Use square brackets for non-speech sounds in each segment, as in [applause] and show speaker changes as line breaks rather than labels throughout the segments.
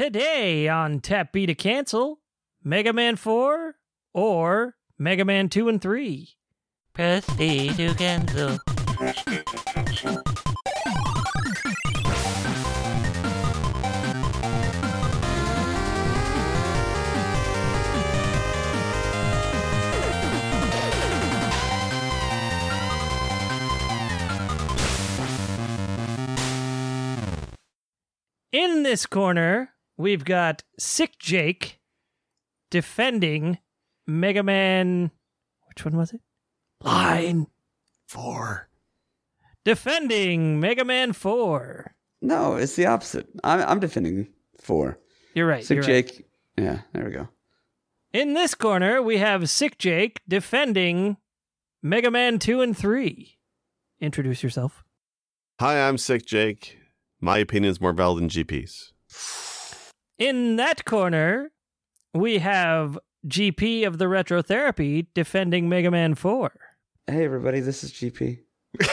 Today on Tap B to Cancel, Mega Man 4 or Mega Man 2 and 3.
Press B to cancel.
In this corner, we've got Sick Jake defending Mega Man. Which one was it? Line.
Four.
Defending Mega Man 4.
No, it's the opposite. I'm, I'm defending four.
You're right.
Sick
you're right.
Jake. Yeah, there we go.
In this corner, we have Sick Jake defending Mega Man 2 and 3. Introduce yourself.
Hi, I'm Sick Jake. My opinion is more valid than GP's.
In that corner, we have GP of the Retro Therapy defending Mega Man 4.
Hey, everybody, this is GP. [laughs]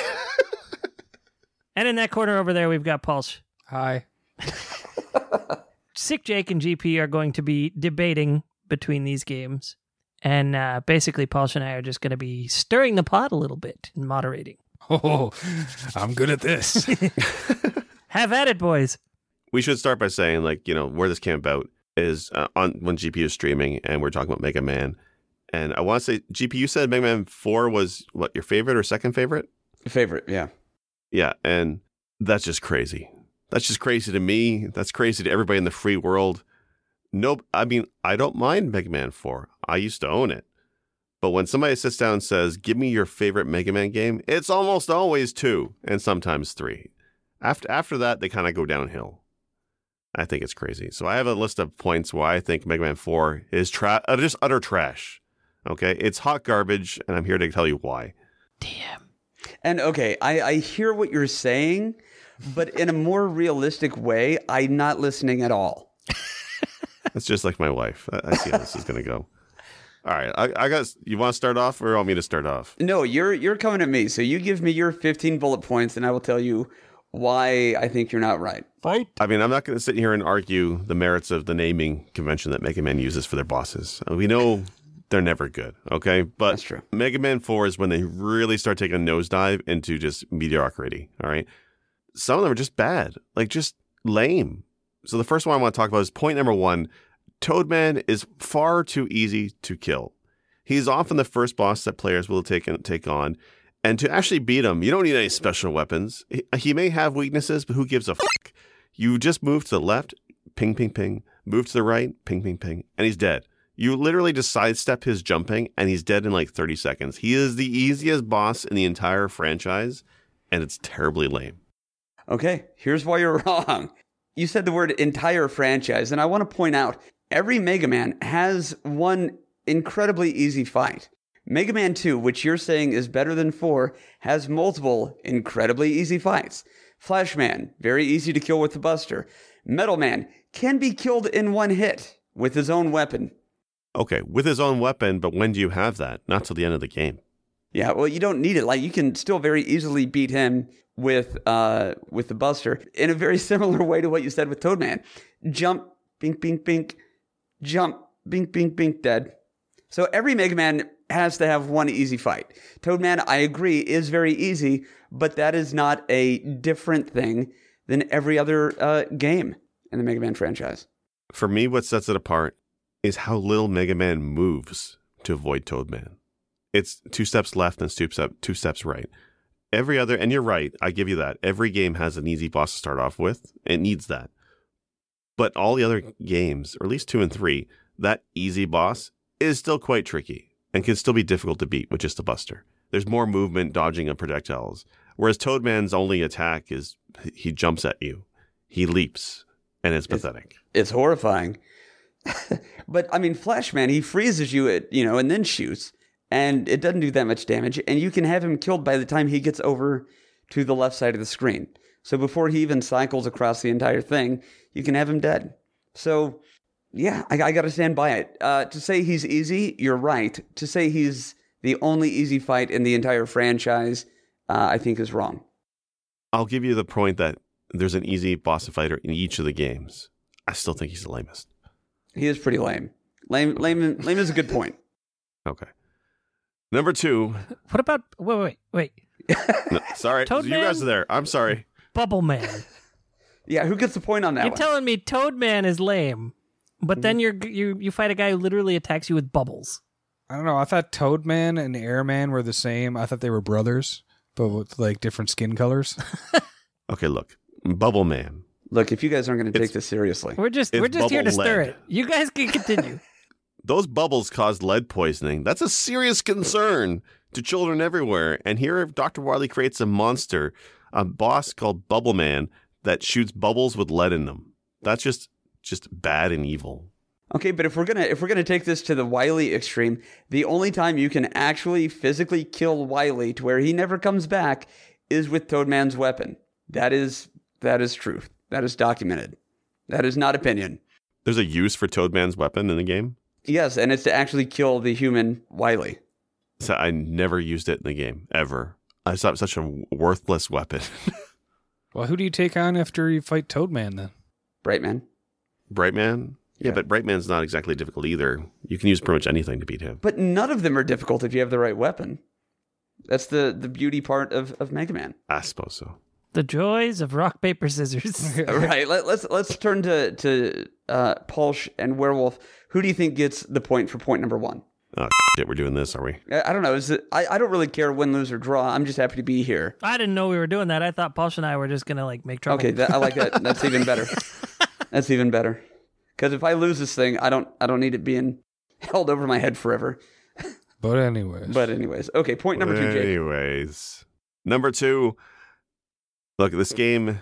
And in that corner over there, we've got Pulse.
Hi. [laughs]
Sick Jake and GP are going to be debating between these games. And uh, basically, Pulse and I are just going to be stirring the pot a little bit and moderating.
Oh, I'm good at this. [laughs]
Have at it, boys.
We should start by saying, like, you know, where this came about is uh, on when GPU is streaming and we're talking about Mega Man. And I want to say, GPU said Mega Man 4 was what, your favorite or second favorite?
Favorite, yeah.
Yeah. And that's just crazy. That's just crazy to me. That's crazy to everybody in the free world. Nope. I mean, I don't mind Mega Man 4. I used to own it. But when somebody sits down and says, give me your favorite Mega Man game, it's almost always two and sometimes three. After, after that, they kind of go downhill. I think it's crazy. So I have a list of points why I think Mega Man 4 is tra- uh, just utter trash. Okay. It's hot garbage, and I'm here to tell you why.
Damn.
And okay, I, I hear what you're saying, but in a more realistic way, I'm not listening at all. [laughs]
That's just like my wife. I, I see how this is going to go. All right. I, I got, you want to start off or you want me to start off?
No, you're you're coming at me. So you give me your 15 bullet points, and I will tell you why I think you're not right.
Fight.
I mean, I'm not going to sit here and argue the merits of the naming convention that Mega Man uses for their bosses. Uh, We know [laughs] they're never good, okay? But
That's true.
Mega Man 4 is when they really start taking a nosedive into just mediocrity, all right? Some of them are just bad, like just lame. So the first one I want to talk about is point number one Toadman is far too easy to kill. He's often the first boss that players will take, take on. And to actually beat him, you don't need any special weapons. He, may have weaknesses, but who gives a fuck? You just move to the left, ping, ping, ping. Move to the right, ping, ping, ping. And he's dead. You literally just sidestep his jumping, and he's dead in like 30 seconds. He is the easiest boss in the entire franchise, and it's terribly lame.
Okay, here's why you're [laughs] wrong. You said the word entire franchise, and I want to point out every Mega Man has one incredibly easy fight. Mega Man 2, which you're saying is better than 4, has multiple incredibly easy fights. Flashman, very easy to kill with the Buster. Metal Man can be killed in one hit with his own weapon.
Okay, with his own weapon, but when do you have that? Not till the end of the game.
Yeah, well, you don't need it. Like you can still very easily beat him with uh with the Buster in a very [laughs] similar way to what you said with Toadman. Jump, bink, bink, bink, jump, bink, bink, bink, dead. So every Mega Man has to have one easy fight. Toadman, I agree, is very easy, but that is not a different thing than every other uh, game in the Mega Man franchise.
For me, what sets it apart is how little Mega Man moves to avoid Toadman. It's two steps left and two, step, two steps right. Every other, and you're right, I give you that. Every game has an easy boss to start off with. It needs that. But all the other games, or at least two and three, that easy boss is still quite tricky and can still be difficult to beat with just a buster. There's more movement, dodging, and projectiles. Whereas Toadman's only attack is he jumps at you, he leaps, and it's pathetic.
It's horrifying. [laughs] but I mean, Flashman, he freezes you at you know, and then shoots, and it doesn't do that much damage, and you can have him killed by the time he gets over to the left side of the screen. So before he even cycles across the entire thing, you can have him dead. So yeah, I, I got to stand by it. Uh, to say he's easy, you're right. To say he's the only easy fight in the entire franchise, uh, I think is wrong.
I'll give you the point that there's an easy boss fighter in each of the games. I still think he's the lamest.
He is pretty lame. Lame, lame, lame is a good point. [laughs]
Okay. Number two. [laughs]
What about wait wait wait [laughs]
No, sorry,
Toad
you guys are there. I'm sorry.
Bubble Man?
Yeah, who gets the point on that
You're
one?
telling me Toad Man is lame, but mm-hmm. then you're you you fight a guy who literally attacks you with bubbles.
I don't know. I thought Toadman and Airman were the same. I thought they were brothers, but with like different skin colors. [laughs]
Okay, look, Bubble Man.
Look, if you guys aren't going to take
It's-
this seriously,
We're just
It's
we're just here to
bubble
stir
lead.
it. You guys can continue. [laughs]
Those bubbles cause lead poisoning. That's a serious concern to children everywhere. And here, Dr. Wily creates a monster, a boss called Bubble Man, that shoots bubbles with lead in them. That's just just bad and evil.
okay. But if we're gonna if we're gonna take this to the Wily extreme, the only time you can actually physically kill Wily to where he never comes back is with Toadman's weapon. That is that is truth. That is documented. That is not opinion.
There's a use for Toadman's weapon in the game.
Yes, and it's to actually kill the human Wily.
So I never used it in the game ever. I saw it such a worthless weapon. [laughs]
well, who do you take on after you fight Toadman then?
Brightman.
Brightman? Yeah,
Yeah.
but Brightman's not exactly difficult either. You can use pretty much anything to beat him.
But none of them are difficult if you have the right weapon. That's the the beauty part of, of Mega Man.
I suppose so.
the joys of rock paper scissors. [laughs]
right. Let, let's let's turn to to uh, Pulsh and Werewolf. Who do you think gets the point for point number one?
Oh, shit, we're doing this, are we?
I, I don't know. Is it, I I don't really care win, lose, or draw. I'm just happy to be here.
I didn't know we were doing that. I thought Paul and I were just gonna like make trouble.
Okay, that, I like that. That's [laughs] even better. That's even better. Because if I lose this thing, I don't I don't need it being [laughs] held over my head forever.
But anyways,
But anyways, okay. Point number two, Jake.
Anyways, number two. Look, this game,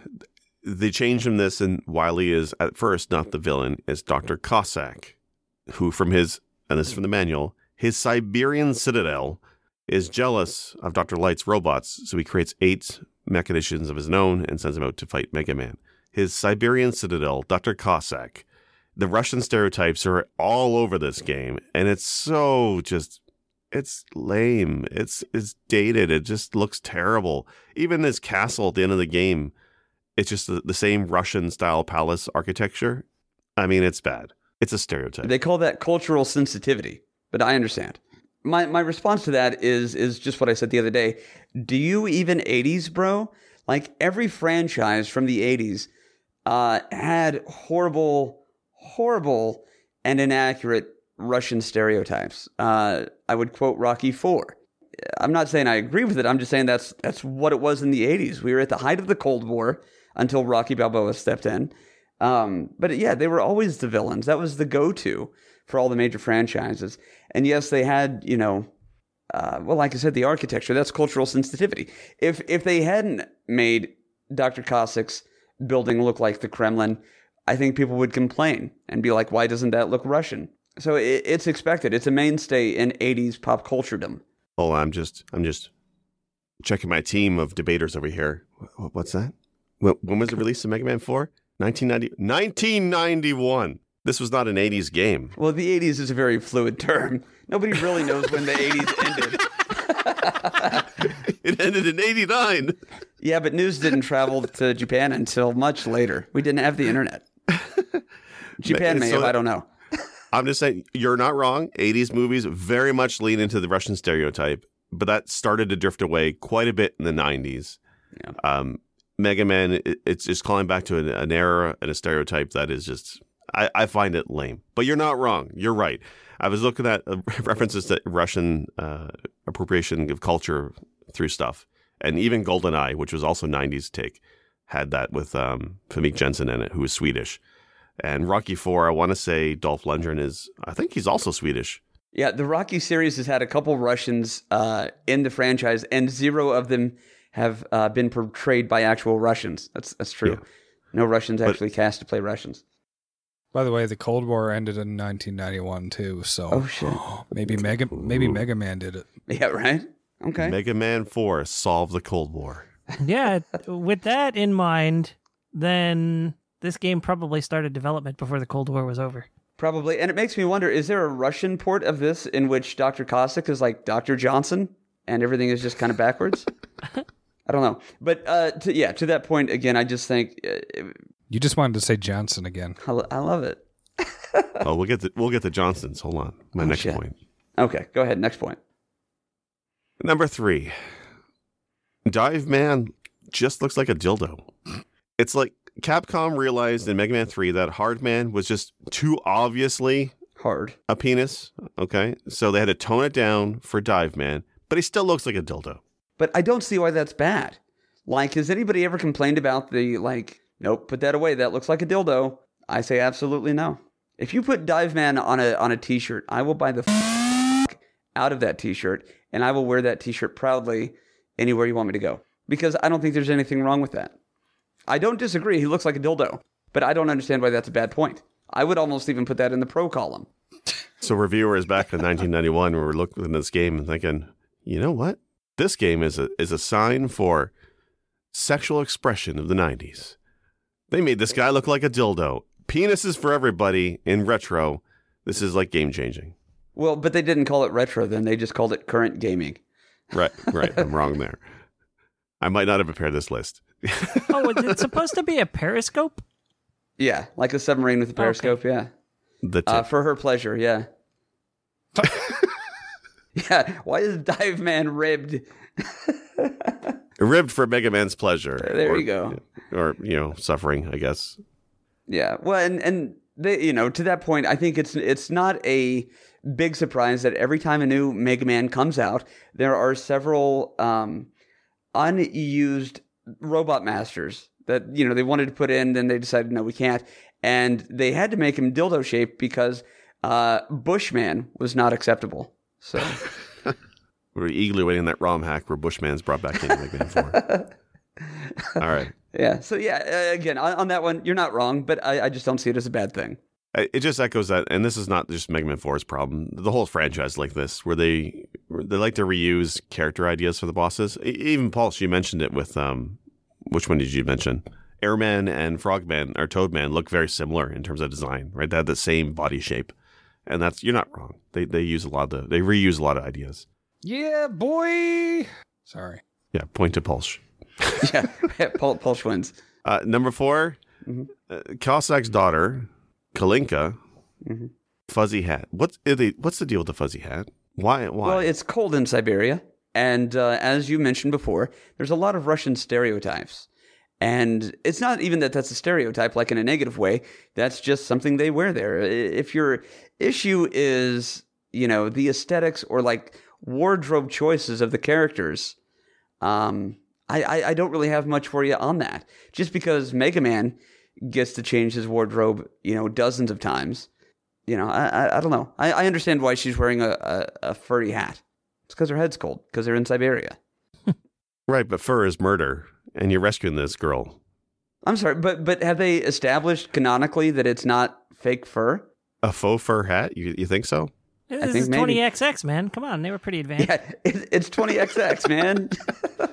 they changed from this, and Wily is at first not the villain, is Dr. Cossack, who, from his, and this is from the manual, his Siberian citadel is jealous of Dr. Light's robots, so he creates eight mechanicians of his own and sends them out to fight Mega Man. His Siberian citadel, Dr. Cossack. The Russian stereotypes are all over this game, and it's so just it's lame. It's it's dated. It just looks terrible. Even this castle at the end of the game, it's just the, the same Russian style palace architecture. I mean, it's bad. It's a stereotype.
They call that cultural sensitivity, but I understand. My my response to that is is just what I said the other day. Do you even 80s, bro? Like every franchise from the 80s uh, had horrible, horrible, and inaccurate Russian stereotypes. Uh, I would quote Rocky Four. I'm not saying I agree with it. I'm just saying that's that's what it was in the 80s. We were at the height of the Cold War until Rocky Balboa stepped in. Um, but yeah, they were always the villains. That was the go-to for all the major franchises. And yes, they had you know, uh, well, like I said, the architecture. That's cultural sensitivity. If if they hadn't made Dr. Cossack's building look like the Kremlin, I think people would complain and be like, "Why doesn't that look Russian?" So it, it's expected. It's a mainstay in '80s pop culturedom.
oh, I'm just I'm just checking my team of debaters over here. What's that? When, when was the release of Mega Man 4? 1990, 1991. This was not an 80s game.
Well, the '80s is a very fluid term. Nobody really knows when the '80s ended. [laughs]
it ended in 89.
Yeah, but news didn't travel to Japan until much later. We didn't have the internet. [laughs] Japan may
So-
have, I don't know.
I'm just saying, you're not wrong. 80s movies very much lean into the Russian stereotype, but that started to drift away quite a bit in the 90s.
Yeah.
Um, Mega Man, it, it's just calling back to an, an era and a stereotype that is just, I, I find it lame. But you're not wrong. You're right. I was looking at uh, [laughs] references to Russian uh, appropriation of culture through stuff. And even GoldenEye, which was also 90s take, had that with um, Famke Janssen in it, who was Swedish. And Rocky Four, I want to say Dolph Lundgren is, I think he's also Swedish.
Yeah, the Rocky series has had a couple Russians uh, in the franchise, and zero of them have uh, been portrayed by actual Russians. That's that's true.
Yeah.
No Russians actually cast to play Russians.
by the way, the Cold War ended in 1991 too. So
Oh shit! [gasps]
maybe Mega maybe Mega Man did it. [laughs]
Yeah, right. Okay.
Mega Man Four solve the Cold War.
yeah, with that in mind, then this game probably started development before the Cold War was over.
Probably, and it makes me wonder: is there a Russian port of this in which Doctor Cossack is like Doctor Johnson, and everything is just kind of backwards? [laughs] I don't know, but uh, to, yeah, to that point again, I just think uh,
You You just wanted to say Johnson again.
I, I love it. [laughs]
oh, we'll get the we'll get the Johnsons. Hold on. My
Oh,
next
shit.
point.
Okay, go ahead. Next point.
Number three, Dive Man just looks like a dildo. It's like Capcom realized in Mega Man 3 that Hard Man was just too obviously
Hard.
a penis. Okay. So they had to tone it down for Dive Man, but he still looks like a dildo.
But I don't see why that's bad. Like, has anybody ever complained about the, like, nope, put that away. That looks like a dildo? I say absolutely no. If you put Dive Man on a on a t-shirt, I will buy the f- out of that t-shirt and I will wear that t-shirt proudly anywhere you want me to go. Because I don't think there's anything wrong with that. I don't disagree. He looks like a dildo, but I don't understand why that's a bad point. I would almost even put that in the pro column.
So reviewers back in 1991 where we're looking at this game and thinking, you know what? This game is a is a sign for sexual expression of the 90s. They made this guy look like a dildo. Penises for everybody in retro. This is like game changing.
Well, but they didn't call it retro then. They just called it current gaming.
Right, right. [laughs] I'm wrong there. I might not have prepared this list. [laughs]
Oh, is it supposed to be a periscope?
Yeah, like a submarine with a periscope, yeah.
The tip.
Uh, for her pleasure, yeah. [laughs] yeah, why is Dive Man ribbed?
ribbed for Mega Man's pleasure.
There
or,
you go.
Or, you know, suffering, I guess.
Yeah, well, and and they, you know, to that point, I think it's it's not a big surprise that every time a new Mega Man comes out, there are several um, unused robot masters that you know they wanted to put in, then they decided no, we can't, and they had to make him dildo shaped because uh, Bushman was not acceptable. So [laughs]
We're eagerly waiting that ROM hack where Bushman's brought back into Mega Man 4. [laughs] All right.
Yeah, so yeah, uh, again on, on that one, you're not wrong, but I, I just don't see it as a bad thing.
It just echoes that, and this is not just Mega Man 4's problem. The whole franchise like this, where they they like to reuse character ideas for the bosses. E- Even Paul, you mentioned it with um, which one did you mention? Airman and Frogman or Toadman look very similar in terms of design, right? They have the same body shape, and that's you're not wrong. They they use a lot of the, they reuse a lot of ideas.
Yeah, boy. Sorry.
Yeah, point to Pulse. [laughs]
yeah, Pulse wins.
Uh, number 4
Mhm.
uh, Cossack's daughter, Kalinka,
Mhm.
fuzzy hat. What's they, what's the deal with the fuzzy hat? Why? Why?
Well, it's cold in Siberia, and uh, as you mentioned before, there's a lot of Russian stereotypes. And it's not even that that's a stereotype, like in a negative way. That's just something they wear there. If your issue is, you know, the aesthetics or like wardrobe choices of the characters, um, I, I, I don't really have much for you on that. Just because Mega Man gets to change his wardrobe, you know, dozens of times, you know, I, I, I don't know. I, I understand why she's wearing a, a, a furry hat. It's because her head's cold, because they're in Siberia. [laughs]
right, but fur is murder, and you're rescuing this girl.
I'm sorry, but but have they established canonically that it's not fake fur?
A faux fur hat? You you think so?
This
think
is 20XX, man. Come on, they were pretty advanced.
Yeah, it, it's 20XX, man. [laughs]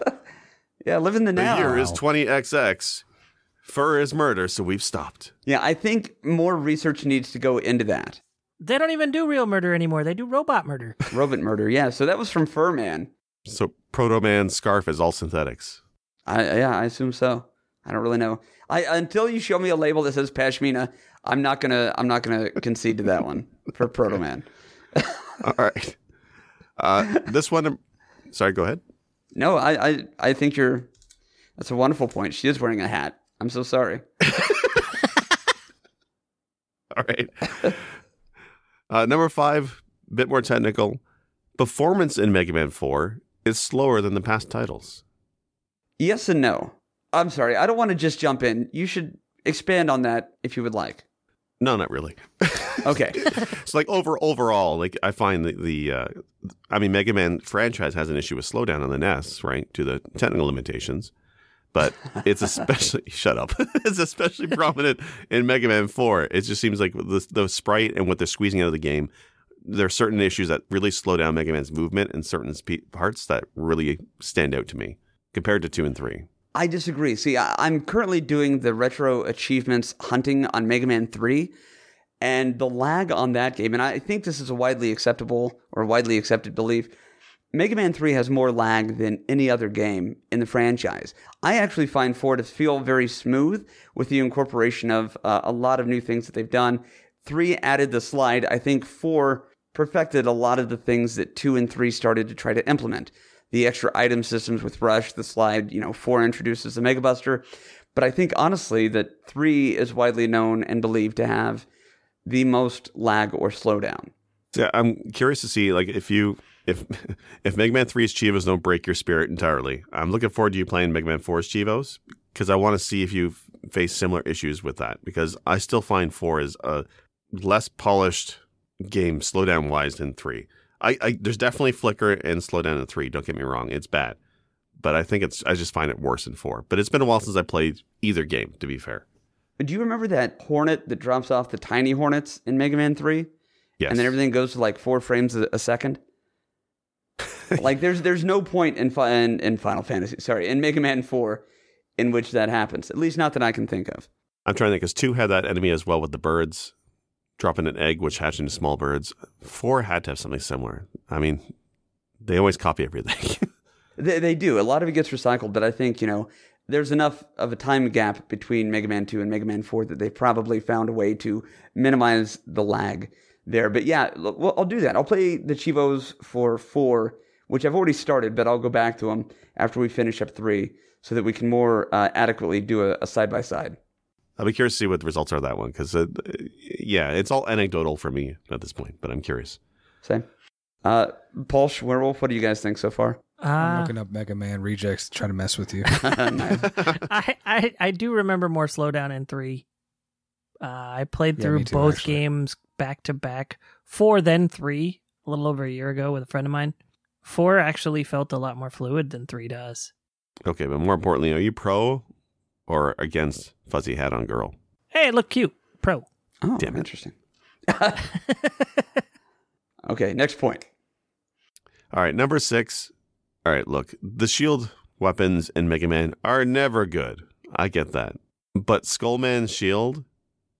yeah, live in the
The year is 20XX. Fur is murder, so we've stopped.
yeah, I think more research needs to go into that.
They don't even do real murder anymore. They do robot murder. [laughs]
Robot murder, yeah. So that was from Furman.
So Proto Man's scarf is all synthetics.
I yeah, I assume so. I don't really know. I until you show me a label that says Pashmina, I'm not gonna I'm not gonna concede to that one for Proto Man. [laughs]
All right. Uh, this one. Sorry, go ahead.
No, I, I I think you're. That's a wonderful point. She is wearing a hat. I'm so sorry. [laughs]
All right. [laughs] Uh, number five, bit more technical. Performance in Mega Man 4 is slower than the past titles.
Yes and no. I'm sorry. I don't want to just jump in. You should expand on that if you would like.
No, not really. [laughs]
Okay.
So, like over overall, like I find the the uh, I mean, Mega Man franchise has an issue with slowdown on the NES, right, to the technical limitations. But it's [laughs] especially shut up. [laughs] it's especially prominent in Mega Man Four. It just seems like the the sprite and what they're squeezing out of the game. There are certain issues that really slow down Mega Man's movement in certain spe- parts that really stand out to me compared to two and three.
I disagree. See, I, I'm currently doing the retro achievements hunting on Mega Man 3, and the lag on that game, and I think this is a widely acceptable or widely accepted belief, Mega Man 3 has more lag than any other game in the franchise. I actually find 4 to feel very smooth with the incorporation of uh, a lot of new things that they've done. 3 added the slide. I think 4 perfected a lot of the things that 2 and 3 started to try to implement. The extra item systems with Rush, the slide, you know, 4 introduces the Mega Buster. But I think honestly that 3 is widely known and believed to have the most lag or slowdown.
So I'm curious to see like if you if [laughs] if Mega Man 3's cheevos don't break your spirit entirely. I'm looking forward to you playing Mega Man 4's cheevos because I want to see if you face similar issues with that because I still find 4 is a less polished game slowdown wise than 3. I, I there's definitely flicker and slowdown in 3, don't get me wrong. It's bad. But I think it's I just find it worse in 4. But it's been a while since I played either game to be fair.
Do you remember that hornet that drops off the tiny hornets in Mega Man 3?
Yes.
And then everything goes to like four frames a, a second? like there's there's no point in, fi- in in Final Fantasy, sorry, in Mega Man 4 in which that happens. At least not that I can think of.
I'm trying to think because two had that enemy as well with the birds dropping an egg, which hatched into small birds. Four had to have something similar. I mean, they always copy everything. [laughs]
They, they do. A lot of it gets recycled, but I think, you know, there's enough of a time gap between Mega Man 2 and Mega Man 4 that they probably found a way to minimize the lag there. But yeah, well, I'll do that. I'll play the cheevos for 4, which I've already started, but I'll go back to them after we finish up 3 so that we can more uh, adequately do a side by side.
I'll be curious to see what the results are of that one because, uh, yeah, it's all anecdotal for me at this point, but I'm curious.
Same. Uh, Paul Werewolf, what do you guys think so far?
I'm
Uh,
looking up Mega Man rejects to try to mess with you. [laughs] [laughs]
I, I I do remember more slowdown in three. Uh, I played
Yeah,
through
me too,
both
actually.
games back to back. Four, then three, a little over a year ago with a friend of mine. Four actually felt a lot more fluid than three does.
Okay, but more importantly, are you pro or against Fuzzy Hat on Girl?
Hey, look cute, pro.
Oh,
Damn it.
interesting. [laughs] okay, next point.
All right, number six. All right, look, the shield weapons in Mega Man are never good. I get that. But Skullman's shield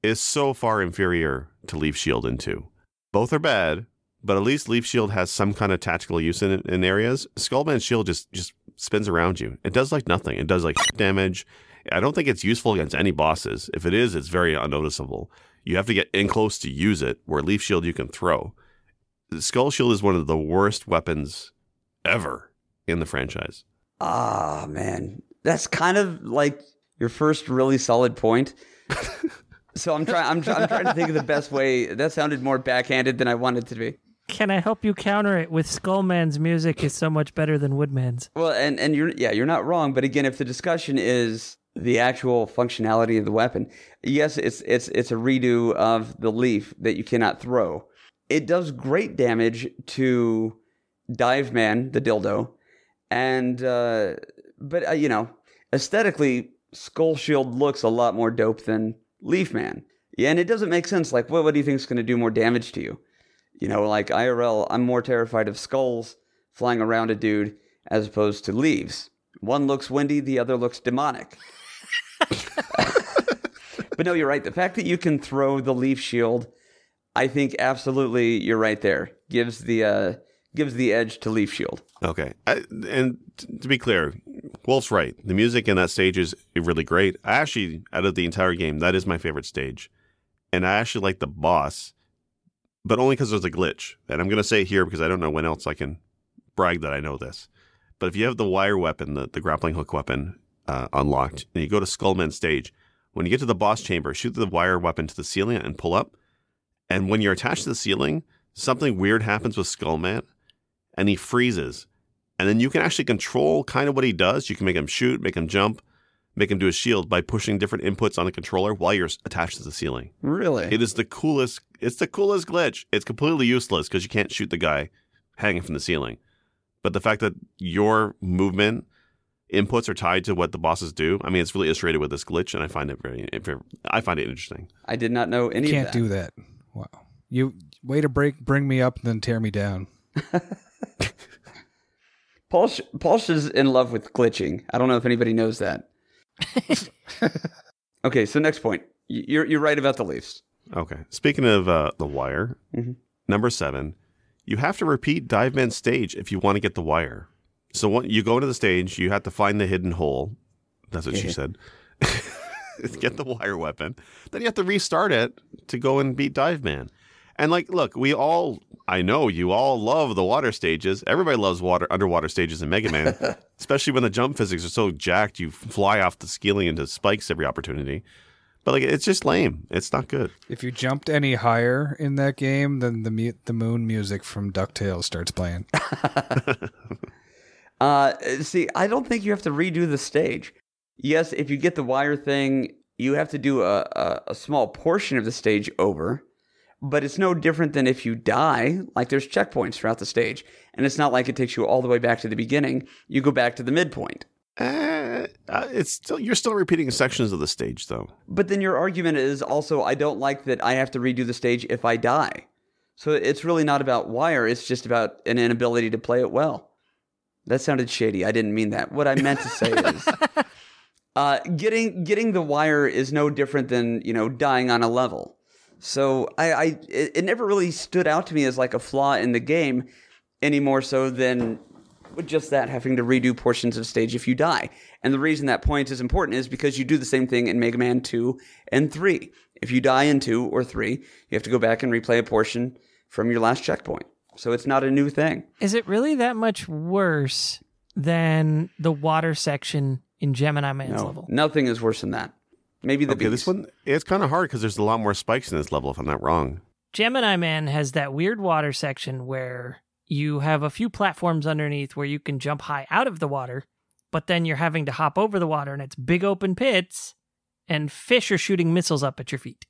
is so far inferior to Leaf Shield in 2. Both are bad, but at least Leaf Shield has some kind of tactical use in, in areas. Skullman's shield just, just spins around you. It does like nothing. It does like [laughs] damage. I don't think it's useful against any bosses. If it is, it's very unnoticeable. You have to get in close to use it, where Leaf Shield you can throw. Skull Shield is one of the worst weapons ever in the franchise.
Ah, man. That's kind of like your first really solid point. [laughs] so I'm trying I'm, try- I'm trying to think of the best way. That sounded more backhanded than I wanted to be.
Can I help you counter it with Skullman's music is so much better than Woodman's?
Well, and and you're yeah, you're not wrong, but again, if the discussion is the actual functionality of the weapon, yes, it's it's it's a redo of the leaf that you cannot throw. It does great damage to Dive Man, the dildo, and uh, but uh, you know, aesthetically, Skull Shield looks a lot more dope than Leaf Man. Yeah, and it doesn't make sense. Like, what what do you think is going to do more damage to you? You know, like IRL, I'm more terrified of skulls flying around a dude as opposed to leaves. One looks windy, the other looks demonic. [laughs] but no, you're right. The fact that you can throw the leaf shield, I think absolutely you're right there. Gives the uh gives the edge to leaf shield.
Okay. I, and to be clear, Wolf's right. The music in that stage is really great. I actually, out of the entire game, that is my favorite stage. And I actually like the boss, but only because there's a glitch. And I'm going to say it here because I don't know when else I can brag that I know this. But if you have the wire weapon, the, the grappling hook weapon uh, unlocked, and you go to Skullman stage, when you get to the boss chamber, shoot the wire weapon to the ceiling and pull up. And when you're attached to the ceiling, something weird happens with Skullman and he freezes. And then you can actually control kind of what he does. You can make him shoot, make him jump, make him do a shield by pushing different inputs on the controller while you're attached to the ceiling.
Really?
It is the coolest. It's the coolest glitch. It's completely useless because you can't shoot the guy hanging from the ceiling. But the fact that your movement inputs are tied to what the bosses do, I mean, it's really illustrated with this glitch, and I find it very, I find it interesting.
I did not know any
Can't
of that.
do that. Wow. You way to break bring me up and then tear me down. [laughs]
Paul Sh- Paul is in love with glitching. I don't know if anybody knows that. [laughs] okay, so next point. You're you're right about the Leafs.
Okay. Speaking of uh, the wire,
Mhm.
number seven, you have to repeat Dive Man stage if you want to get the wire. So when you go into the stage, you have to find the hidden hole. That's what she said. [laughs] get the wire weapon. Then you have to restart it to go and beat Dive Man. And like, look, we all, I know you all love the water stages. Everybody loves water underwater stages in Mega Man, [laughs] especially when the jump physics are so jacked. You fly off the ceiling into spikes every opportunity. But like, it's just lame. It's not good.
If you jumped any higher in that game, then the mu- the moon music from Ducktales starts playing. [laughs] [laughs]
Uh, see, I don't think you have to redo the stage. Yes, if you get the wire thing, you have to do a, a, a small portion of the stage over, but it's no different than if you die. Like there's checkpoints throughout the stage, and it's not like it takes you all the way back to the beginning. You go back to the midpoint.
Eh, uh, it's still you're still repeating sections of the stage though.
But then your argument is also, I don't like that I have to redo the stage if I die. So it's really not about wire, it's just about an inability to play it well. That sounded shady. I didn't mean that. What I meant to say is [laughs] uh, getting getting the wire is no different than, you know, dying on a level. So I, I it, it never really stood out to me as like a flaw in the game any more so than with just that having to redo portions of stage if you die. And the reason that point is important is because you do the same thing in Mega Man 2 and 3. If you die in 2 or 3, you have to go back and replay a portion from your last checkpoint. So it's not a new thing.
Is it really that much worse than the water section in Gemini Man's
No,
level?
nothing is worse than that. Maybe the
Okay, this one it's kind of hard because there's a lot more spikes in this level. If I'm not wrong.
Gemini Man has that weird water section where you have a few platforms underneath where you can jump high out of the water, but then you're having to hop over the water and it's big open pits and fish are shooting missiles up at your feet.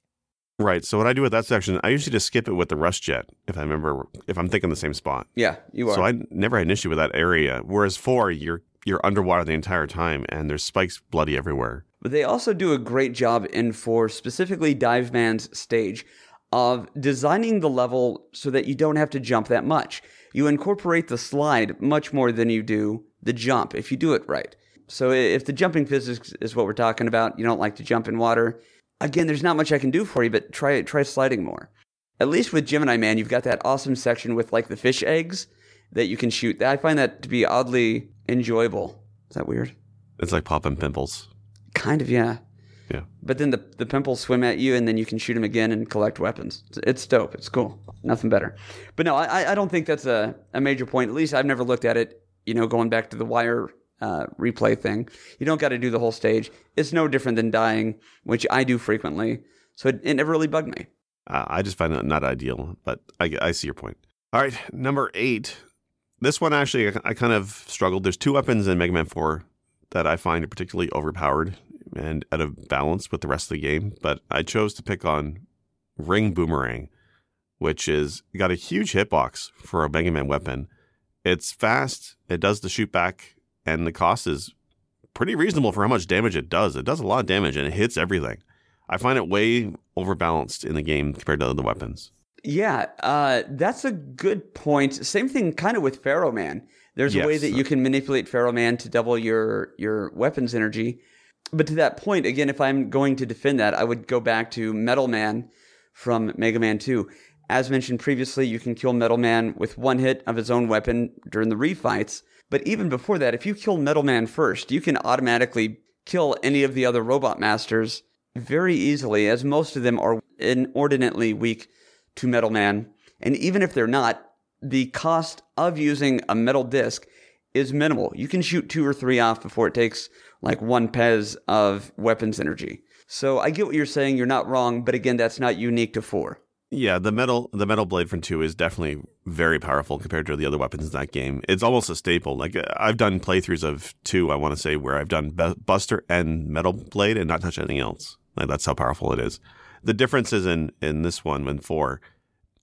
Right. So what I do with that section, I usually just skip it with the rush jet if I remember if I'm thinking the same spot.
Yeah, you are.
So I never had an issue with that area. Whereas four, you're you're underwater the entire time and there's spikes bloody everywhere.
But they also do a great job in for specifically Dive Man's stage of designing the level so that you don't have to jump that much. You incorporate the slide much more than you do the jump if you do it right. So if the jumping physics is what we're talking about, you don't like to jump in water. Again, there's not much I can do for you, but try try sliding more. At least with Gemini Man, you've got that awesome section with like the fish eggs that you can shoot. I find that to be oddly enjoyable. Is that weird?
It's like popping pimples.
Kind of, yeah.
Yeah.
But then the the pimples swim at you, and then you can shoot them again and collect weapons. It's, it's dope. It's cool. Nothing better. But no, I I don't think that's a, a major point. At least I've never looked at it. You know, going back to the wire uh, replay thing, you don't got to do the whole stage. It's no different than dying, which I do frequently. So it, it never really bugged me.
Uh, I just find it not ideal, but I, I see your point. All right, number eight. This one actually, I, I kind of struggled. There's two weapons in Mega Man 4 that I find particularly overpowered and out of balance with the rest of the game, but I chose to pick on Ring Boomerang, which is got a huge hitbox for a Mega Man weapon. It's fast, it does the shoot back, and the cost is pretty reasonable for how much damage it does. It does a lot of damage and it hits everything. I find it way overbalanced in the game compared to other weapons.
Yeah, uh, that's a good point. Same thing, kind of with Pharaoh Man. There's a way that you can manipulate Pharaoh Man to double your your weapons energy. But to that point, again, if I'm going to defend that, I would go back to Metal Man from Mega Man 2. As mentioned previously, you can kill Metal Man with one hit of his own weapon during the refights. But even before that, if you kill Metal Man first, you can automatically kill any of the other Robot Masters very easily, as most of them are inordinately weak to Metal Man. And even if they're not, the cost of using a metal disc is minimal. You can shoot two or three off before it takes like one Pez of weapons energy. So I get what you're saying. You're not wrong, but again, that's not unique to four.
Yeah, the metal the metal blade from two is definitely very powerful compared to the other weapons in that game. It's almost a staple. Like uh, I've done playthroughs of two. I want to say where I've done Buster and metal blade and not touch anything else. Like that's how powerful it is. The difference is in in this one when four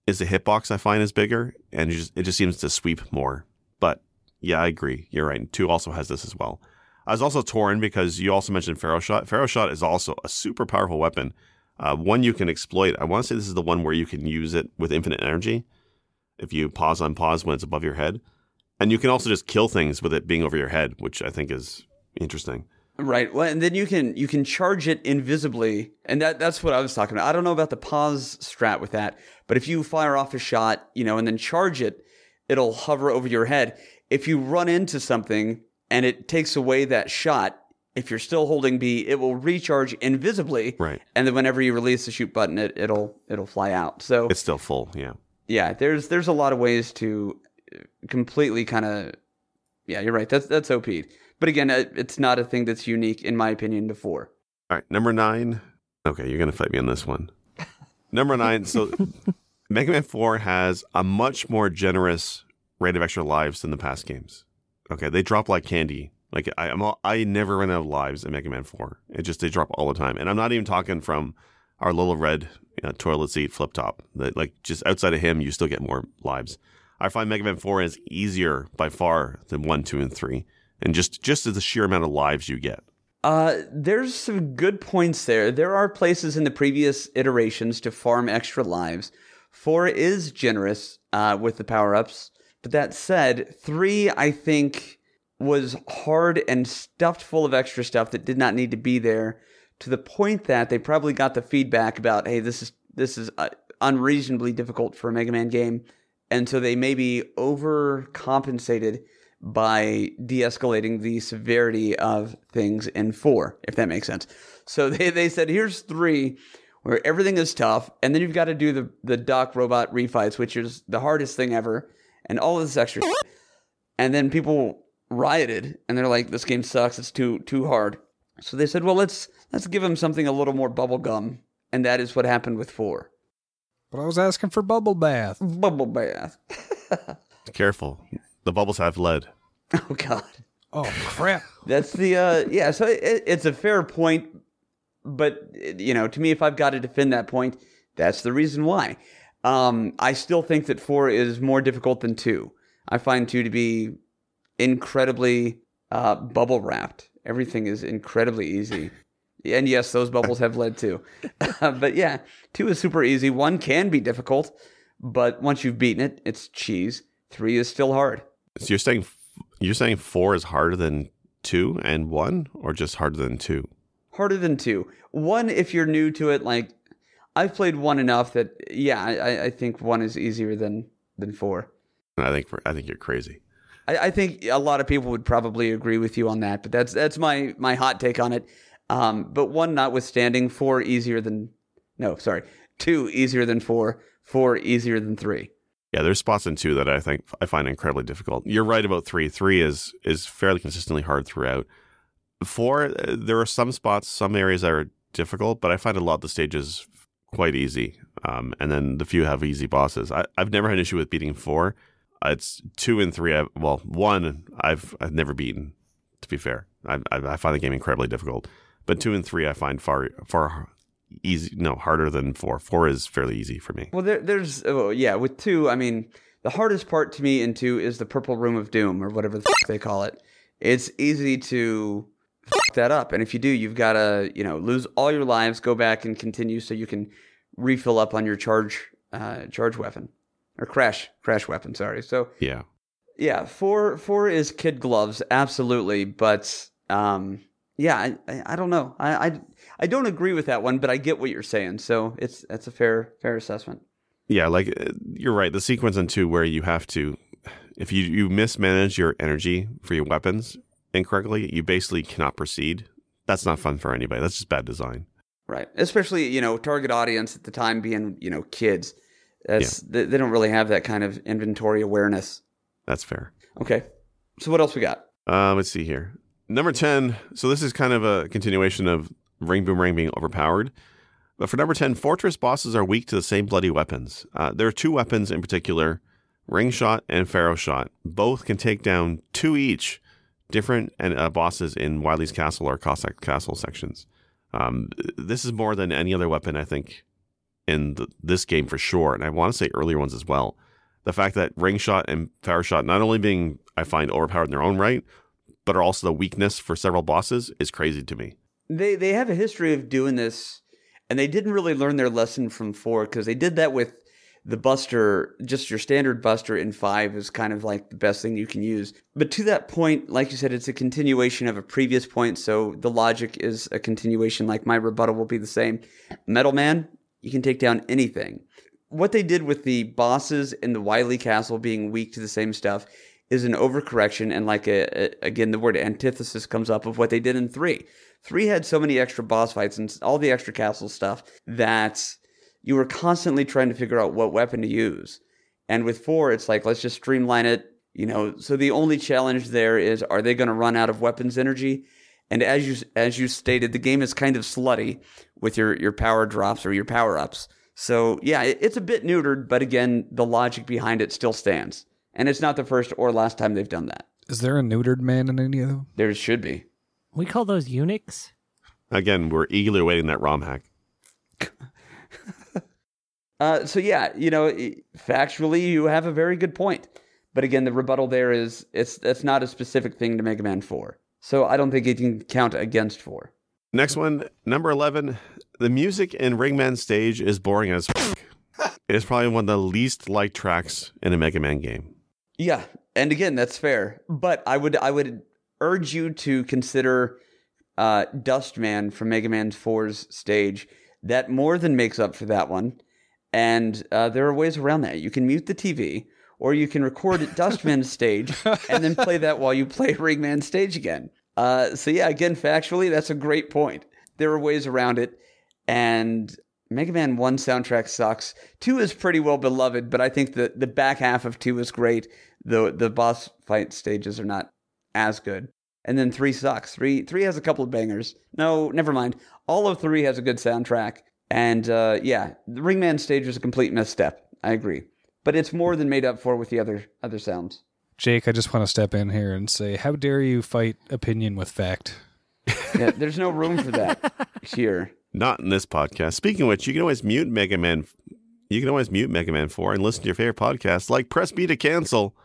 is the hitbox I find is bigger and it just it just seems to sweep more. But yeah, I agree. You're right. Two also has this as well. I was also torn because you also mentioned Pharaoh Shot. Pharaoh Shot is also a super powerful weapon. Uh, one you can exploit. I want to say this is the one where you can use it with infinite energy if you pause on pause when it's above your head. And you can also just kill things with it being over your head, which I think is interesting.
Right. Well, and then you can you can charge it invisibly, and that that's what I was talking about. I don't know about the pause strat with that, but if you fire off a shot, you know, and then charge it, it'll hover over your head. If you run into something and it takes away that shot, if you're still holding B, it will recharge invisibly,
Right.
and then whenever you release the shoot button, it it'll it'll fly out. So
It's still full. Yeah.
yeah, there's there's a lot of ways to completely kind of yeah, you're right. That's that's OP. But again, it's not a thing that's unique in my opinion to four.
All right, number nine. Okay, you're gonna fight me on this one. Number nine. So, [laughs] Mega Man Four has a much more generous rate of extra lives than the past games. Okay, they drop like candy. Like I, I'm, all, I never run out of lives in Mega Man Four. It just they drop all the time, and I'm not even talking from our little red uh, toilet seat flip top. That like just outside of him, you still get more lives. I find Mega Man Four is easier by far than one, two, and three, and just just as the sheer amount of lives you get.
Uh, there's some good points there. There are places in the previous iterations to farm extra lives. Four is generous uh, with the power ups, but that said, three I think was hard and stuffed full of extra stuff that did not need to be there. To the point that they probably got the feedback about, hey, this is this is uh, unreasonably difficult for a Mega Man game, and so they maybe overcompensated by de-escalating the severity of things in four, if that makes sense. So they, they said, here's three where everything is tough, and then you've got to do the, the Doc robot refights, which is the hardest thing ever, and all of this extra shit. And then people rioted and they're like, This game sucks, it's too too hard. So they said, Well let's let's give them something a little more bubblegum. And that is what happened with four.
But I was asking for bubble bath.
Bubble bath. [laughs]
Careful, the bubbles have lead. [laughs]
Oh god.
Oh crap!
That's the uh yeah, so it, it's a fair point, but you know, to me if I've got to defend that point, that's the reason why. Um I still think that 4 is more difficult than 2. I find 2 to be incredibly uh bubble wrapped. Everything is incredibly easy. And yes, those bubbles have lead too. [laughs] but yeah, 2 is super easy. 1 can be difficult, but once you've beaten it, it's cheese. 3 is still hard.
So you're saying you're saying four is harder than two and one, or just harder than two?
harder than two. One, if you're new to it, like I've played one enough that yeah, I, I think one is easier than than four.
I think I think you're crazy.
I, I think a lot of people would probably agree with you on that, but that's that's my my hot take on it. Um, but one notwithstanding, four easier than no, sorry, two easier than four, four easier than three.
Yeah, there's spots in two that I think I find incredibly difficult. You're right about three. Three is is fairly consistently hard throughout. Four, uh, there are some spots, some areas that are difficult, but I find a lot of the stages quite easy. Um, and then the few have easy bosses. I, I've never had an issue with beating four. It's two and three. I, well, one I've I've never beaten. To be fair, I, I, I find the game incredibly difficult. But two and three I find far far easy. No, harder than four. Four is fairly easy for me.
Well, there, there's oh, yeah, with two, I mean, the hardest part to me in two is the purple room of doom or whatever the f- they call it. It's easy to f- that up, and if you do, you've got to you know lose all your lives, go back and continue so you can refill up on your charge uh, charge weapon or crash crash weapon. Sorry. So
Yeah.
yeah, four four is kid gloves, absolutely, but um, yeah, I, I, I don't know. I, I I don't agree with that one, but I get what you're saying. So it's that's a fair fair assessment.
Yeah, like uh, you're right. The sequence in two where you have to, if you you mismanage your energy for your weapons incorrectly, you basically cannot proceed. That's not fun for anybody. That's just bad design.
Right. Especially, you know, target audience at the time being, you know, kids. That's they, they don't really have that kind of inventory awareness.
That's fair.
Okay. So what else we got?
Uh, let's see here. Number 10. So this is kind of a continuation of Ring Boomerang being overpowered. But for number 10, Fortress bosses are weak to the same bloody weapons. Uh, there are two weapons in particular Ring Shot and Pharaoh Shot. Both can take down two each different and uh, bosses in Wily's Castle or Cossack Castle sections. Um, this is more than any other weapon, I think, in the, this game for sure. And I want to say earlier ones as well. The fact that Ring Shot and Pharaoh Shot not only being, I find, overpowered in their own right, but are also the weakness for several bosses is crazy to me.
They they have a history of doing this and they didn't really learn their lesson from 4 cuz they did that with the Buster, just your standard Buster in five, is kind of like the best thing you can use. But to that point, like you said, it's a continuation of a previous point, so the logic is a continuation. Like my rebuttal will be the same. Metal Man, you can take down anything. What they did with the bosses in the Wily Castle being weak to the same stuff is an overcorrection, and like a, a again, the word antithesis comes up of what they did in three. Three had so many extra boss fights and all the extra castle stuff that you were constantly trying to figure out what weapon to use. And with four, it's like, let's just streamline it. You know, so the only challenge there is are they going to run out of weapons energy? And as you as you stated, the game is kind of slutty with your your power drops or your power ups. So yeah, it, it's a bit neutered, but again, the logic behind it still stands. And it's not the first or last time they've done that.
Is there a neutered man in any of them?
There should be.
We call those eunuchs.
Again, we're eagerly awaiting that ROM hack. [laughs]
Uh, so yeah, you know, factually, you have a very good point. But again, the rebuttal there is it's that's not a specific thing to Mega Man Four. So I don't think it can count against four.
Next one, number 11. The music in Ringman stage is boring as fuck. it is probably one of the least liked tracks in a Mega Man game.
Yeah, and again, that's fair. But I would I would urge you to consider uh, Dustman from Mega Man 4's stage. That more than makes up for that one. And uh, there are ways around that. You can mute the TV, or you can record [laughs] Dustman's stage and then play that while you play Ringman's stage again. Uh, so yeah, again, factually, that's a great point. There are ways around it, and Mega Man One soundtrack sucks. Two is pretty well beloved, but I think the the back half of two is great. The the boss fight stages are not as good. And then three sucks. Three three has a couple of bangers. No, never mind. All of three has a good soundtrack. And uh, yeah, the Ringman stage was a complete misstep. I agree, but it's more than made up for with the other other sounds.
Jake, I just want to step in here and say, how dare you fight opinion with fact?
Yeah, there's no room for that [laughs] here.
Not in this podcast. Speaking of which, you can always mute Mega Man. You can always mute Mega Man 4 and listen to your favorite podcast like Press B to Cancel.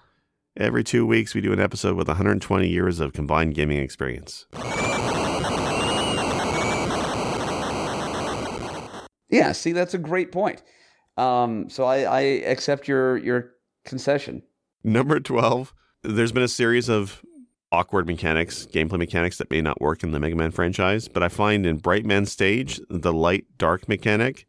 Every two weeks, we do an episode with 120 years of combined gaming experience.
Yeah, see, that's a great point. Um, so I, I accept your your concession.
Number 12, there's been a series of awkward mechanics, gameplay mechanics that may not work in the Mega Man franchise, but I find in Bright Man Stage, the light dark mechanic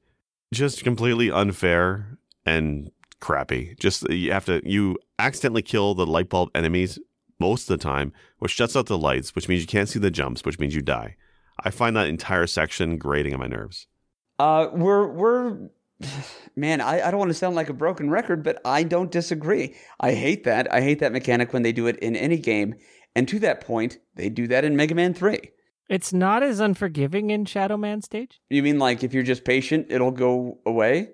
just completely unfair and crappy. Just you have to you accidentally kill the light bulb enemies most of the time, which shuts out the lights, which means you can't see the jumps, which means you die. I find that entire section grating on my nerves.
Uh, we're we're man, I, I don't want to sound like a broken record, but I don't disagree. I hate that. I hate that mechanic when they do it in any game. And to that point, they do that in Mega Man 3.
It's not as unforgiving in Shadow Man stage.
You mean like if you're just patient, it'll go away?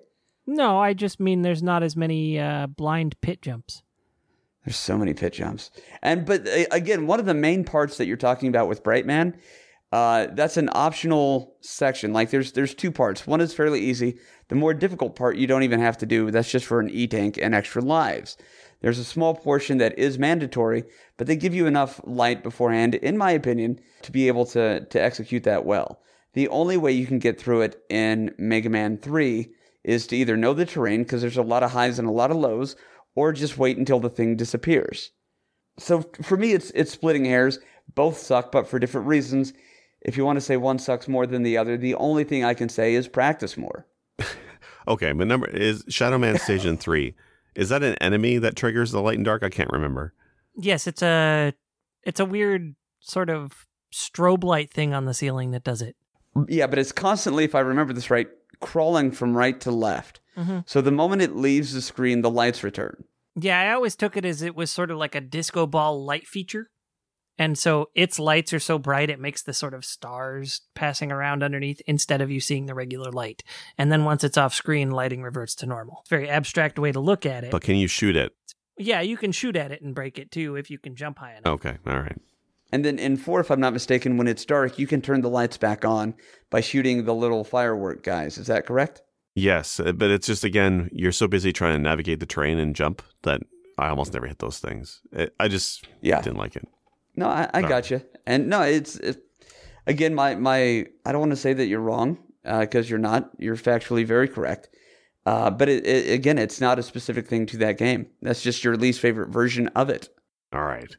No, I just mean there's not as many uh, blind pit jumps.
There's so many pit jumps. And but uh, again, one of the main parts that you're talking about with Brightman, uh, that's an optional section. Like there's there's two parts. One is fairly easy. The more difficult part you don't even have to do. That's just for an E tank and extra lives. There's a small portion that is mandatory, but they give you enough light beforehand, in my opinion, to be able to to execute that well. The only way you can get through it in Mega Man 3 is to either know the terrain, because there's a lot of highs and a lot of lows, or just wait until the thing disappears. So for me, it's it's splitting hairs. Both suck, but for different reasons. If you want to say one sucks more than the other, the only thing I can say is practice more. [laughs]
Okay, but number is Shadow Man Station 3. Is that an enemy that triggers the light and dark? I can't remember.
Yes, it's a it's a weird sort of strobe light thing on the ceiling that does it.
Yeah, but it's constantly, if I remember this right, crawling from right to left.
Mhm.
So the moment it leaves the screen, the lights return.
Yeah, I always took it as it was sort of like a disco ball light feature. And so its lights are so bright it makes the sort of stars passing around underneath instead of you seeing the regular light. And then once it's off screen, lighting reverts to normal. It's a Very abstract way to look at it.
But can you shoot it?
yeah, you can shoot at it and break it too if you can jump high enough.
Okay, all right.
And then in four, if I'm not mistaken, when it's dark, you can turn the lights back on by shooting the little firework guys. Is that correct?
Yes, uh, but it's just again, you're so busy trying to navigate the terrain and jump that I almost never hit those things. I just
Yeah.
didn't like it.
No, I, I
Sorry.
got you. And no, it's it, again my my. I don't want to say that you're wrong because you're not. You're factually very correct. Uh, but it, it, again, it's not a specific thing to that game. That's just your least favorite version of it.
All right.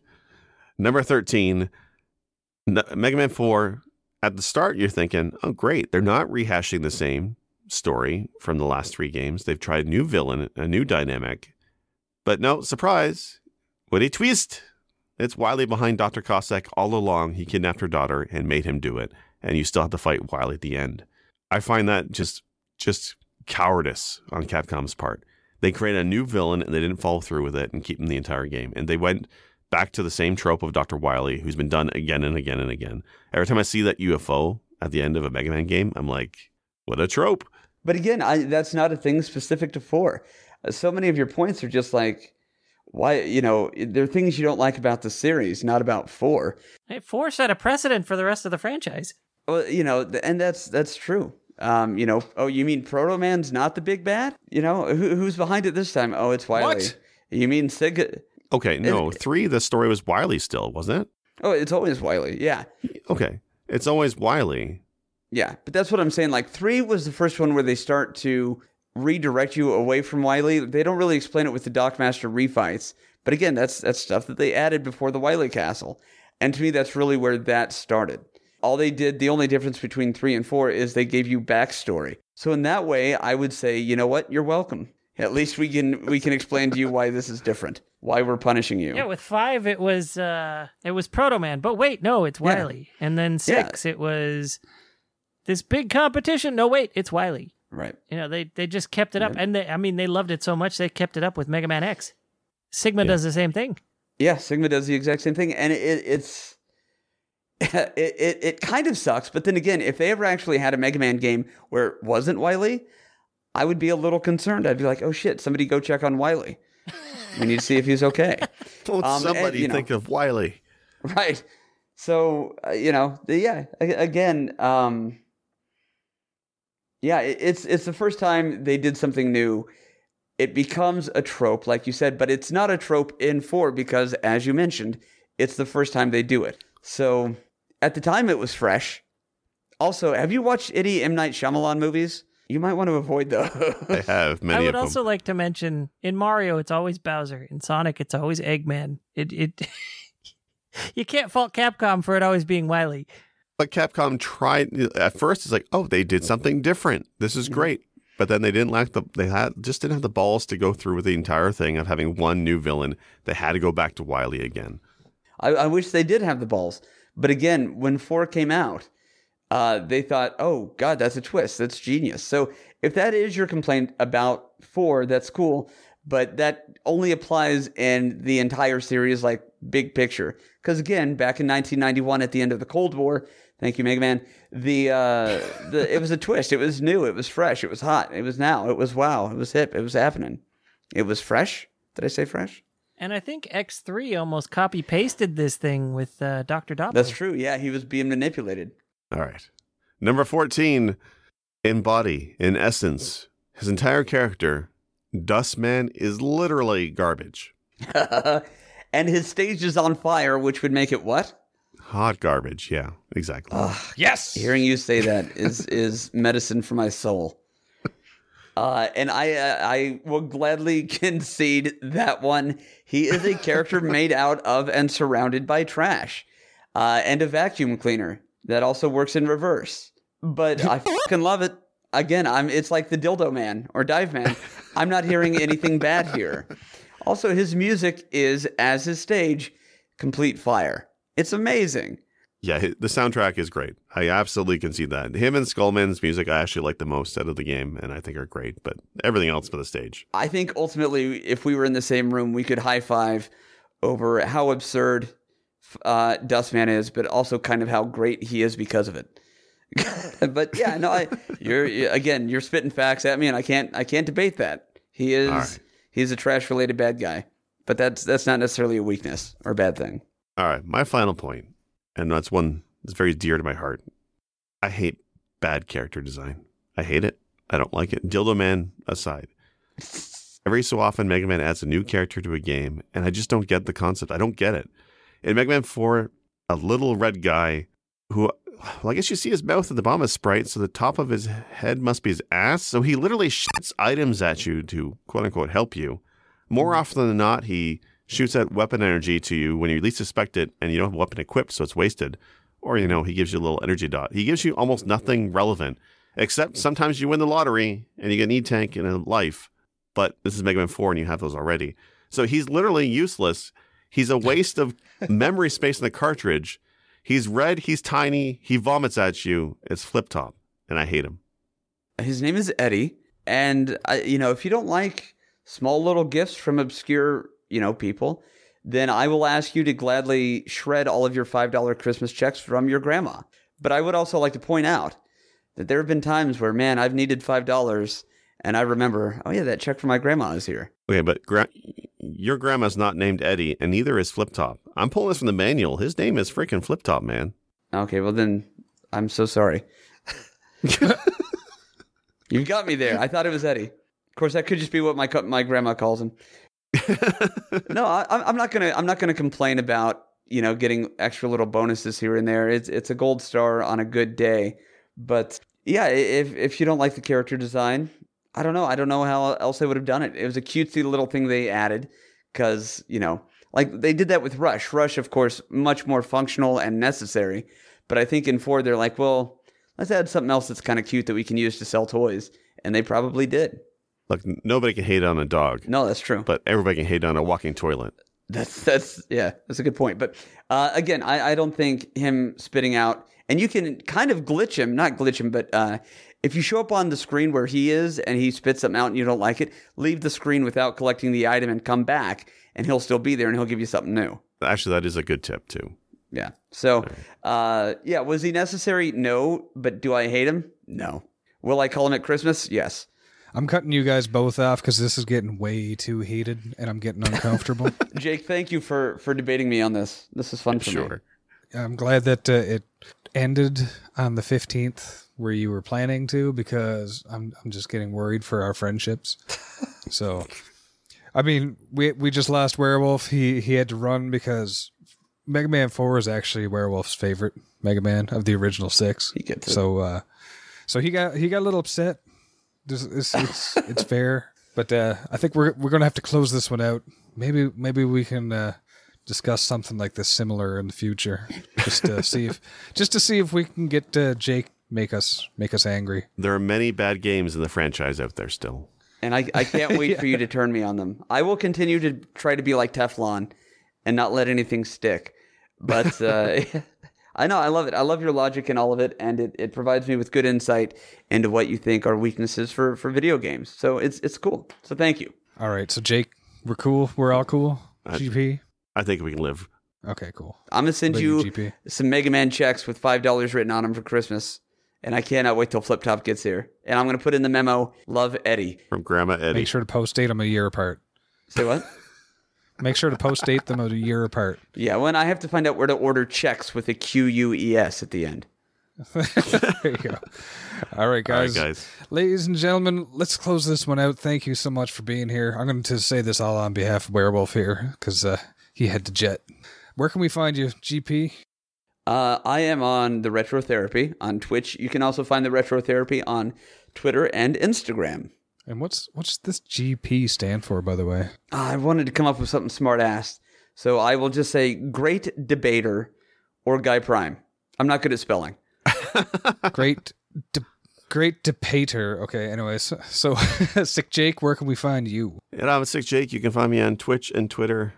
Number 13, N- Mega Man 4. At the start, you're thinking, oh, great. They're not rehashing the same story from the last three games. They've tried a new villain, a new dynamic. But no, surprise. What a twist. It's Wily behind Dr. Cossack all along. He kidnapped her daughter and made him do it. And you still have to fight Wily at the end. I find that just just cowardice on Capcom's part. They created a new villain and they didn't follow through with it and keep him the entire game. And they went back to the same trope of Dr. Wily, who's been done again and again and again. Every time I see that UFO at the end of a Mega Man game, I'm like, what a trope.
But again, I, that's not a thing specific to four. So many of your points are just like, why, you know, there are things you don't like about the series, not about four.
Hey, four set a precedent for the rest of the franchise.
Well, you know, and that's that's true. Um, you know, oh, you mean Proto Man's not the big bad? You know, who, who's behind it this time? Oh, it's Wily.
What?
You mean Sig?
Okay, no, three, the story was Wily still, wasn't it?
Oh, it's always Wily. Yeah,
Okay. It's always Wily.
yeah. But that's what I'm saying. Like three was the first one where they start to redirect you away from Wily. They don't really explain it with the Dockmaster refights. But again, that's that's stuff that they added before the Wily Castle. And to me, that's really where that started. All they did, the only difference between three and four is they gave you backstory. So in that way, I would say, you know what, you're welcome. At least we can we can explain to you why this is different, why we're punishing you.
Yeah, with five it was uh it was Proto Man, but wait, no, it's
Yeah.
And then six it was this big competition. No, wait, it's Wily.
Right.
You know, they they just kept it up, and they, I mean, they loved it so much they kept it up with Mega Man X. Sigma
Yeah.
does the same thing.
Yeah, Sigma does the exact same thing, and it, it's [laughs] it, it it kind of sucks. But then again, if they ever actually had a Mega Man game where it wasn't Wily, I would be a little concerned. I'd be like, oh shit, somebody go check on Wily. We need to see if he's okay. [laughs]
Won't
Um, and,
somebody
you know-
think of Wily?
right. So uh, you know, the, yeah. Again, um, yeah, it's it's the first time they did something new. It becomes a trope, like you said, but it's not a trope in four because, as you mentioned, it's the first time they do it. So at the time, it was fresh. Also, have you watched any M Night Shyamalan movies? You might want to avoid those.
I have many
I would
of
also
them.
like to mention in Mario it's always Bowser, in Sonic it's always Eggman. It it [laughs] you can't fault Capcom for it always being Wily.
But Capcom tried at first. It's like, oh, they did something different. This is great. But then they didn't lack the. They had just didn't have the balls to go through with the entire thing of having one new villain. They had to go back to Wily again.
I, I wish they did have the balls. But again, when four came out, uh, they thought, oh, God, that's a twist. That's genius. So if that is your complaint about four, that's cool. But that only applies in the entire series, like big picture. Because again, back in 1991, at the end of the Cold War, thank you, Mega Man. The uh, the it was a twist. It was new. It was fresh. It was hot. It was now. It was wow. It was hip. It was happening. It was fresh. Did I say fresh?
And I think X3 almost copy pasted this thing with uh, Dr. Doppler.
That's true. Yeah, he was being manipulated.
All right. Number 14, in body, in essence, his entire character, Dustman, is literally garbage. [laughs]
and his stage is on fire, which would make it what?
Hot garbage. Yeah, exactly.
Yes.
Hearing you say that [laughs] is is medicine for my soul. Uh, and I uh, I will gladly [laughs] concede that one. He is a character made out of and surrounded by trash, uh, and a vacuum cleaner that also works in reverse. But I fucking love it. Again, I'm. It's like the dildo man or dive man. I'm not hearing anything bad here. Also, his music is as his stage, complete fire. It's amazing.
Yeah, the soundtrack is great. I absolutely can see that. Him and Skullman's music I actually like the most out of the game, and I think are great. But everything else for the stage.
I think ultimately, if we were in the same room, we could high five over how absurd uh, Dustman is, but also kind of how great he is because of it. [laughs] but yeah, no, I, you're again, you're spitting facts at me, and I can't, I can't debate that. He is,
right.
he's a trash related bad guy, but that's that's not necessarily a weakness or a bad thing.
All right, my final point, and that's one that's very dear to my heart. I hate bad character design. I hate it. I don't like it. Dildo Man aside. Every so often, Mega Man adds a new character to a game, and I just don't get the concept. I don't get it. In Mega Man 4, a little red guy who Well, I guess you see his mouth at the bottom of Sprite, so the top of his head must be his ass. So he literally shoots items at you to quote unquote help you. More mm-hmm. often than not, he shoots out weapon energy to you when you least suspect it, and you don't have a weapon equipped, so it's wasted. Or, you know, he gives you a little energy dot. He gives you almost nothing relevant, except sometimes you win the lottery and you get an E tank and a life. But this is Mega Man 4 and you have those already. So he's literally useless. He's a [laughs] waste of memory space in the cartridge. He's red, he's tiny, he vomits at you. It's flip top, and I hate him.
His name is Eddie, and I, you know, if you don't like small little gifts from obscure, you know, people, then I will ask you to gladly shred all of your five dollar Christmas checks from your grandma. But I would also like to point out that there have been times where, man, I've needed five dollars, and I remember, oh yeah, that check from my grandma is here.
Okay, but gra- your grandma's not named Eddie, and neither is Flip Top. I'm pulling this from the manual. His name is freaking Flip Top, man.
Okay, well then, I'm so sorry. [laughs] You've got me there. I thought it was Eddie. Of course, that could just be what my co- my grandma calls him. [laughs] no, I, I'm not gonna I'm not gonna complain about you know getting extra little bonuses here and there. It's it's a gold star on a good day, but yeah, if if you don't like the character design, I don't know. I don't know how else they would have done it. It was a cutesy little thing they added because you know like they did that with Rush. Rush, of course, much more functional and necessary. But I think in Ford, they're like, well, let's add something else that's kind of cute that we can use to sell toys, and they probably did.
Look, nobody can hate on a dog,
No, that's true.
but everybody can hate on a walking toilet.
That's that's yeah, that's a good point. But uh, again, I, I don't think him spitting out, and you can kind of glitch him, not glitch him, but uh, if you show up on the screen where he is and he spits something out and you don't like it, leave the screen without collecting the item and come back, and he'll still be there and he'll give you something new.
Actually, that is a good tip too.
Yeah. So, uh, yeah, was he necessary? No. But do I hate him? No. Will I call him at Christmas? Yes.
I'm cutting you guys both off because this is getting way too heated and I'm getting uncomfortable. [laughs]
Jake, thank you for for debating me on this. This is fun for me.
Sure.
I'm glad that uh, it ended on the 15th where you were planning to because I'm I'm just getting worried for our friendships. [laughs] so I mean, we we just lost Werewolf. He he had to run because Mega Man 4 is actually Werewolf's favorite Mega Man of the original 6.
He gets it.
So uh so he got he got a little upset. This it's it's, [laughs] it's fair, but uh I think we're we're going to have to close this one out. Maybe maybe we can uh discuss something like this similar in the future just to see if just to see if we can get uh, Jake make us make us angry.
There are many bad games in the franchise out there still.
And I, I can't [laughs] wait for you to turn me on them. I will continue to try to be like Teflon and not let anything stick. But [laughs] uh, [laughs] I know, I love it. I love your logic and all of it. And it, it provides me with good insight into what you think are weaknesses for, for video games. So it's, it's cool. So thank you.
All right, so Jake, we're cool. We're all cool.
Uh,
GP.
I think we can live.
Okay, cool.
I'm going to send you
you, GP?
some Mega Man checks with $5 written on them for Christmas. And I cannot wait till Flip Top gets here. And I'm going to put in the memo, love Eddie.
From Grandma Eddie.
Make sure to post date them a year apart.
Say what? [laughs]
Make sure to post date them a year apart.
yeah, when I have to find out where to order checks with a Q U E S at the end. [laughs]
there you go. All right, guys.
All right,
guys.
guys.
Ladies and gentlemen, let's close this one out. Thank you so much for being here. I'm going to say this all on behalf of Werewolf here because uh, he had to jet. Where can we find you, GP?
Uh, I am on the Retro Therapy on Twitch. You can also find the Retro Therapy on Twitter and Instagram.
And what's what's this GP stand for, by the way?
Ah, I wanted to come up with something smart ass. So I will just say great debater or Guy Prime. I'm not good at spelling. [laughs]
Great, de- great debater. Okay. Anyways, so [laughs] sick Jake, where can we find you?
And I'm Sick Jake. You can find me on Twitch and Twitter.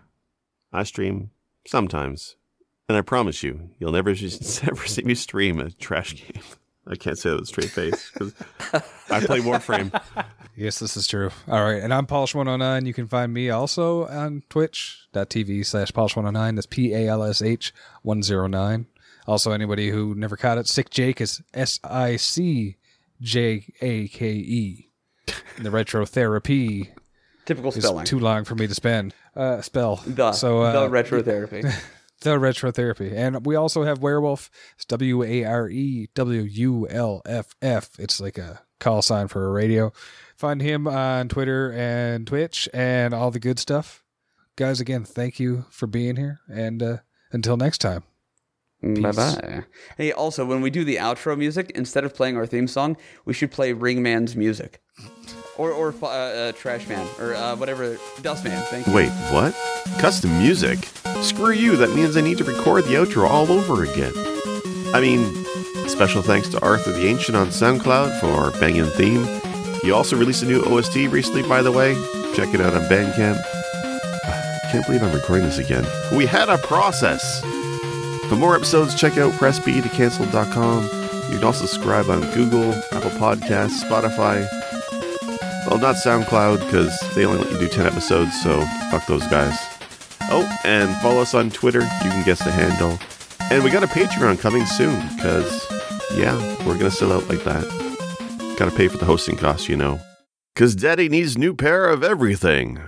I stream sometimes. And I promise you, you'll never, never [laughs] see me stream a trash game. I can't say that with a straight face because I play Warframe. [laughs]
Yes, this is true. All right. And I'm Polish109. You can find me also on twitch.tv slash Polish109. That's P A L S H 109. Also, anybody who never caught it, Sick Jake is S I C J A K E. The retro therapy
Typical
is
spelling.
too long for me to spend. Uh, spell.
the,
so, uh,
the Retro Therapy. [laughs]
the retro therapy. And we also have Werewolf. It's W A R E W U L F F. It's like a call sign for a radio. Find him on Twitter and Twitch and all the good stuff. Guys, again, thank you for being here. And uh, until next time.
Bye bye. Hey, also, when we do the outro music, instead of playing our theme song, we should play Ringman's music. Or, or uh, uh, Trash Man, or uh, whatever, Dustman. Thank you.
Wait, what? Custom music? Screw you, that means I need to record the outro all over again. I mean, special thanks to Arthur the Ancient on SoundCloud for our banging theme. He also released a new OST recently, by the way. Check it out on Bandcamp. Can't believe I'm recording this again. We had a process. For more episodes, check out pressb2cancel.com. You can also subscribe on Google, Apple Podcasts, Spotify. Well, not SoundCloud, because they only let you do 10 episodes, so fuck those guys. Oh, and follow us on Twitter. You can guess the handle. And we got a Patreon coming soon, because, yeah, we're going to sell out like that. Gotta pay for the hosting costs, you know. Because Daddy needs new pair of everything.